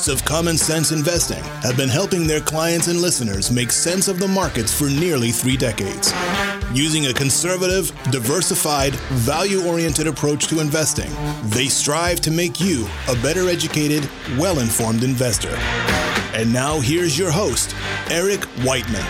hosts of Common Sense Investing have been helping their clients and listeners make sense of the markets for nearly three decades. Using a conservative, diversified, value oriented approach to investing, they strive to make you a better educated, well informed investor. And now here's your host, Eric Whiteman.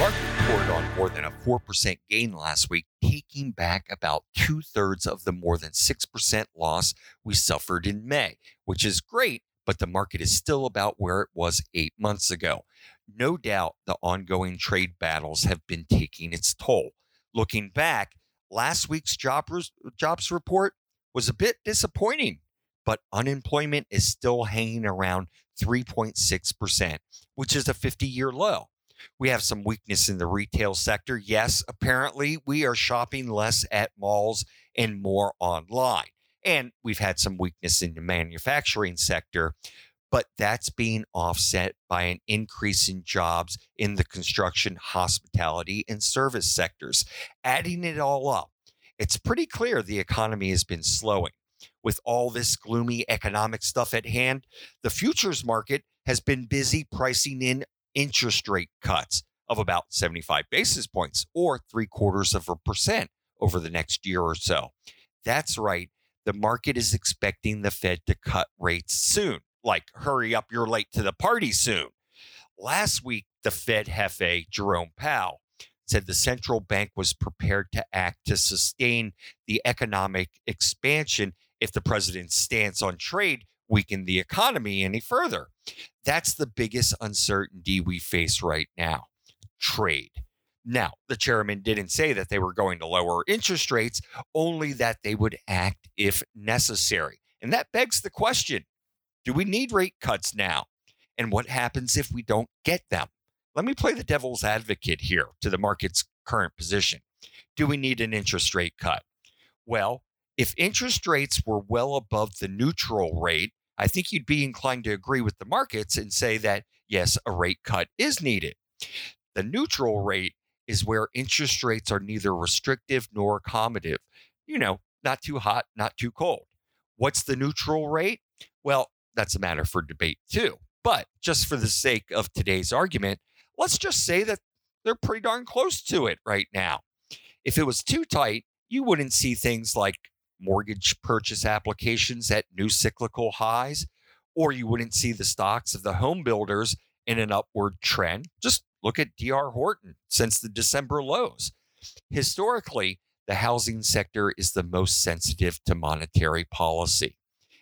Market reported on more than a 4% gain last week, taking back about two thirds of the more than 6% loss we suffered in May, which is great, but the market is still about where it was eight months ago. No doubt the ongoing trade battles have been taking its toll. Looking back, last week's jobs, jobs report was a bit disappointing, but unemployment is still hanging around 3.6%, which is a 50 year low. We have some weakness in the retail sector. Yes, apparently we are shopping less at malls and more online. And we've had some weakness in the manufacturing sector, but that's being offset by an increase in jobs in the construction, hospitality, and service sectors. Adding it all up, it's pretty clear the economy has been slowing. With all this gloomy economic stuff at hand, the futures market has been busy pricing in interest rate cuts of about 75 basis points or three quarters of a percent over the next year or so. That's right. The market is expecting the Fed to cut rates soon. Like, hurry up, you're late to the party soon. Last week, the Fed Hefe, Jerome Powell, said the central bank was prepared to act to sustain the economic expansion if the president's stance on trade weakened the economy any further. That's the biggest uncertainty we face right now trade. Now, the chairman didn't say that they were going to lower interest rates, only that they would act if necessary. And that begs the question do we need rate cuts now? And what happens if we don't get them? Let me play the devil's advocate here to the market's current position. Do we need an interest rate cut? Well, if interest rates were well above the neutral rate, I think you'd be inclined to agree with the markets and say that, yes, a rate cut is needed. The neutral rate is where interest rates are neither restrictive nor accommodative. You know, not too hot, not too cold. What's the neutral rate? Well, that's a matter for debate too. But just for the sake of today's argument, let's just say that they're pretty darn close to it right now. If it was too tight, you wouldn't see things like mortgage purchase applications at new cyclical highs, or you wouldn't see the stocks of the home builders in an upward trend. Just look at DR Horton since the December lows. Historically, the housing sector is the most sensitive to monetary policy.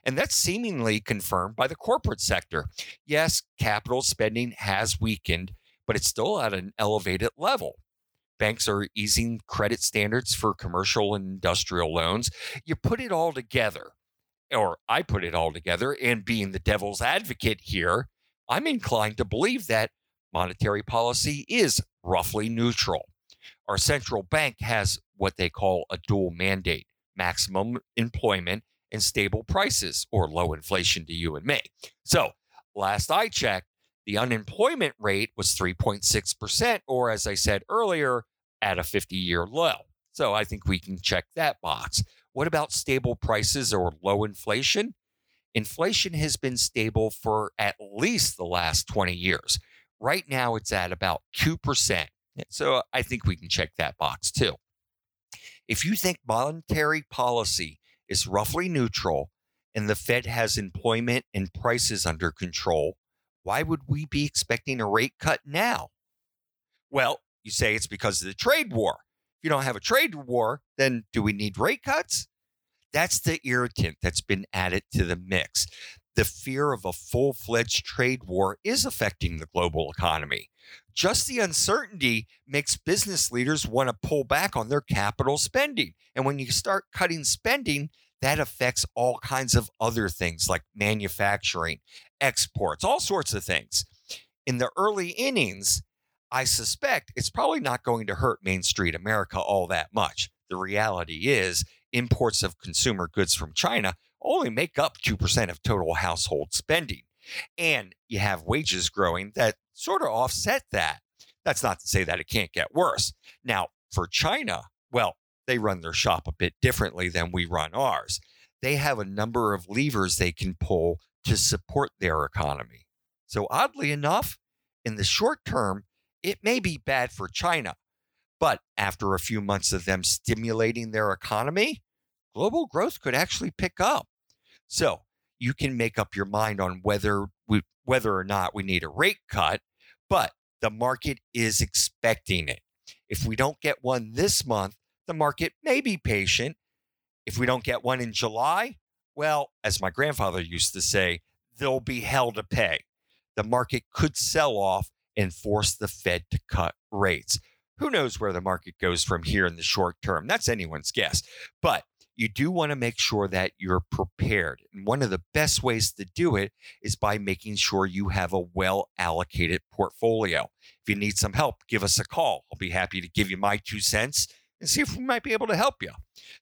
And that's seemingly confirmed by the corporate sector. Yes, capital spending has weakened, but it's still at an elevated level banks are easing credit standards for commercial and industrial loans. You put it all together, or I put it all together, and being the devil's advocate here, I'm inclined to believe that monetary policy is roughly neutral. Our central bank has what they call a dual mandate maximum employment and stable prices, or low inflation to you and me. So, last I checked, the unemployment rate was 3.6%, or as I said earlier, at a 50 year low. So I think we can check that box. What about stable prices or low inflation? Inflation has been stable for at least the last 20 years. Right now, it's at about 2%. So I think we can check that box too. If you think monetary policy is roughly neutral and the Fed has employment and prices under control, why would we be expecting a rate cut now? Well, you say it's because of the trade war. If you don't have a trade war, then do we need rate cuts? That's the irritant that's been added to the mix. The fear of a full fledged trade war is affecting the global economy. Just the uncertainty makes business leaders want to pull back on their capital spending. And when you start cutting spending, that affects all kinds of other things like manufacturing, exports, all sorts of things. In the early innings, I suspect it's probably not going to hurt Main Street America all that much. The reality is, imports of consumer goods from China only make up 2% of total household spending. And you have wages growing that sort of offset that. That's not to say that it can't get worse. Now, for China, well, they run their shop a bit differently than we run ours. They have a number of levers they can pull to support their economy. So, oddly enough, in the short term, it may be bad for China. But after a few months of them stimulating their economy, global growth could actually pick up. So you can make up your mind on whether we, whether or not we need a rate cut, but the market is expecting it. If we don't get one this month, the market may be patient. If we don't get one in July, well, as my grandfather used to say, there'll be hell to pay. The market could sell off and force the Fed to cut rates. Who knows where the market goes from here in the short term? That's anyone's guess. But you do want to make sure that you're prepared. And one of the best ways to do it is by making sure you have a well allocated portfolio. If you need some help, give us a call. I'll be happy to give you my two cents and see if we might be able to help you.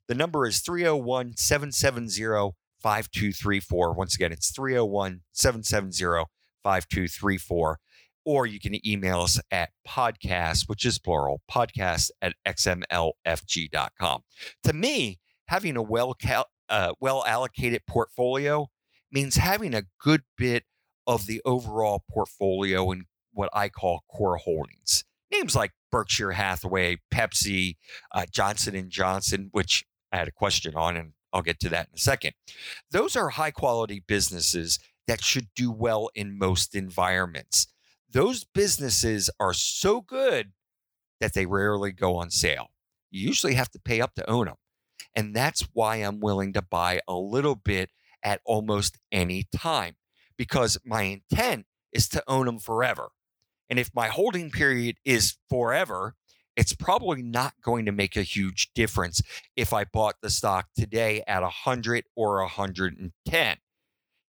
The number is 301 770 5234. Once again, it's 301 770 5234 or you can email us at podcast, which is plural, podcast at xmlfg.com. To me, having a well cal- uh, well allocated portfolio means having a good bit of the overall portfolio in what I call core holdings. Names like Berkshire Hathaway, Pepsi, uh, Johnson and Johnson, which I had a question on, and I'll get to that in a second. Those are high quality businesses that should do well in most environments those businesses are so good that they rarely go on sale. You usually have to pay up to own them. And that's why I'm willing to buy a little bit at almost any time because my intent is to own them forever. And if my holding period is forever, it's probably not going to make a huge difference if I bought the stock today at 100 or 110.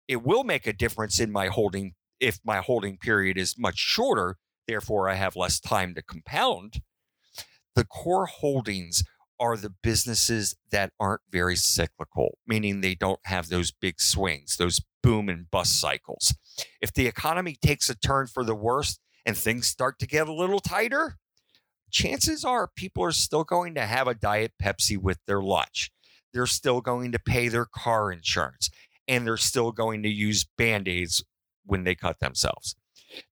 It will make a difference in my holding if my holding period is much shorter, therefore I have less time to compound. The core holdings are the businesses that aren't very cyclical, meaning they don't have those big swings, those boom and bust cycles. If the economy takes a turn for the worst and things start to get a little tighter, chances are people are still going to have a Diet Pepsi with their lunch. They're still going to pay their car insurance and they're still going to use band aids when they cut themselves.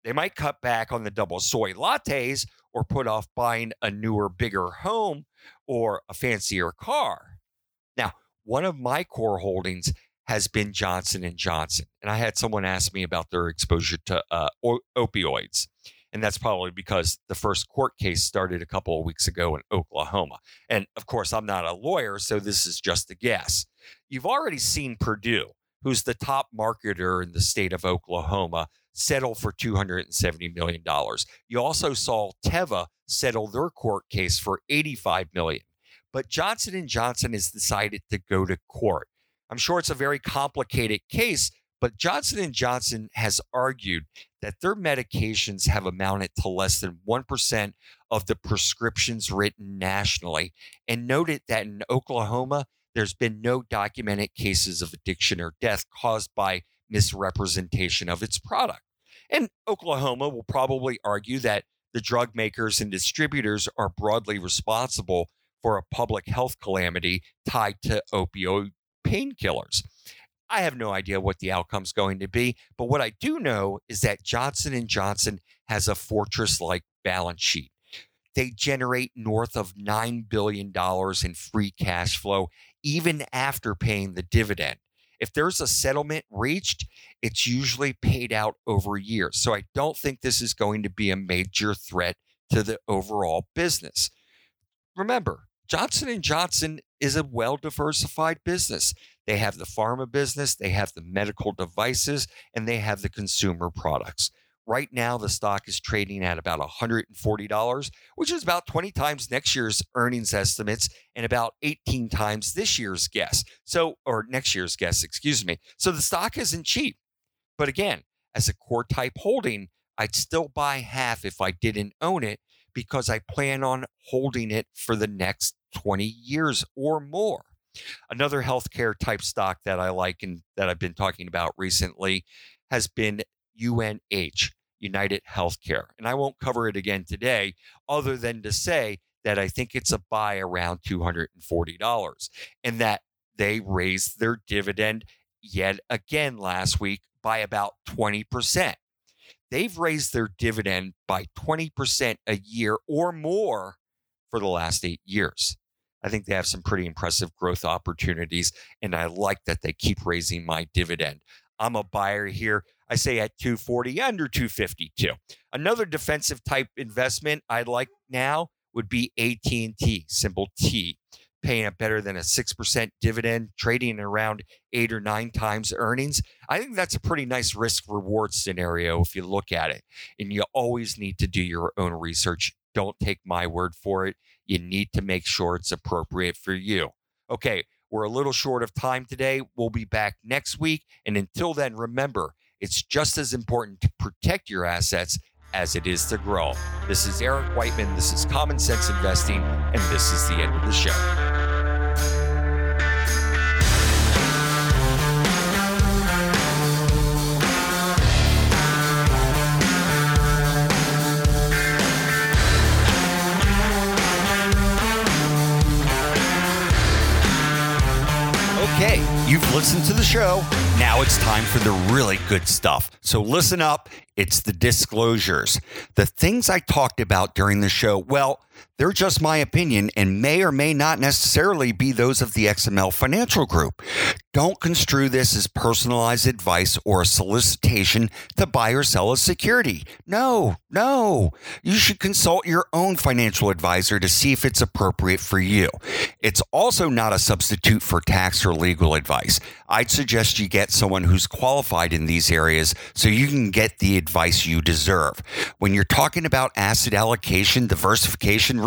They might cut back on the double soy lattes or put off buying a newer, bigger home or a fancier car. Now, one of my core holdings has been Johnson and Johnson, and I had someone ask me about their exposure to uh, opioids, and that's probably because the first court case started a couple of weeks ago in Oklahoma. And of course, I'm not a lawyer, so this is just a guess. You've already seen Purdue who's the top marketer in the state of Oklahoma, settle for $270 million. You also saw Teva settle their court case for 85 million. But Johnson & Johnson has decided to go to court. I'm sure it's a very complicated case, but Johnson & Johnson has argued that their medications have amounted to less than 1% of the prescriptions written nationally and noted that in Oklahoma, there's been no documented cases of addiction or death caused by misrepresentation of its product. And Oklahoma will probably argue that the drug makers and distributors are broadly responsible for a public health calamity tied to opioid painkillers. I have no idea what the outcome's going to be, but what I do know is that Johnson & Johnson has a fortress-like balance sheet. They generate north of $9 billion in free cash flow even after paying the dividend. If there's a settlement reached, it's usually paid out over years. So I don't think this is going to be a major threat to the overall business. Remember, Johnson & Johnson is a well-diversified business. They have the pharma business, they have the medical devices, and they have the consumer products. Right now, the stock is trading at about $140, which is about 20 times next year's earnings estimates and about 18 times this year's guess. So, or next year's guess, excuse me. So the stock isn't cheap. But again, as a core type holding, I'd still buy half if I didn't own it because I plan on holding it for the next 20 years or more. Another healthcare type stock that I like and that I've been talking about recently has been UNH. United Healthcare. And I won't cover it again today, other than to say that I think it's a buy around $240 and that they raised their dividend yet again last week by about 20%. They've raised their dividend by 20% a year or more for the last eight years. I think they have some pretty impressive growth opportunities, and I like that they keep raising my dividend. I'm a buyer here. I say at 240 under 252. Another defensive type investment I'd like now would be AT&T, symbol T, paying a better than a 6% dividend, trading around 8 or 9 times earnings. I think that's a pretty nice risk reward scenario if you look at it. And you always need to do your own research. Don't take my word for it. You need to make sure it's appropriate for you. Okay, we're a little short of time today. We'll be back next week. And until then, remember, it's just as important to protect your assets as it is to grow. This is Eric Whiteman. This is Common Sense Investing, and this is the end of the show. Okay, you've listened to the show. Now it's time for the really good stuff. So listen up. It's the disclosures. The things I talked about during the show, well, they're just my opinion and may or may not necessarily be those of the XML Financial Group. Don't construe this as personalized advice or a solicitation to buy or sell a security. No, no. You should consult your own financial advisor to see if it's appropriate for you. It's also not a substitute for tax or legal advice. I'd suggest you get someone who's qualified in these areas so you can get the advice you deserve. When you're talking about asset allocation, diversification,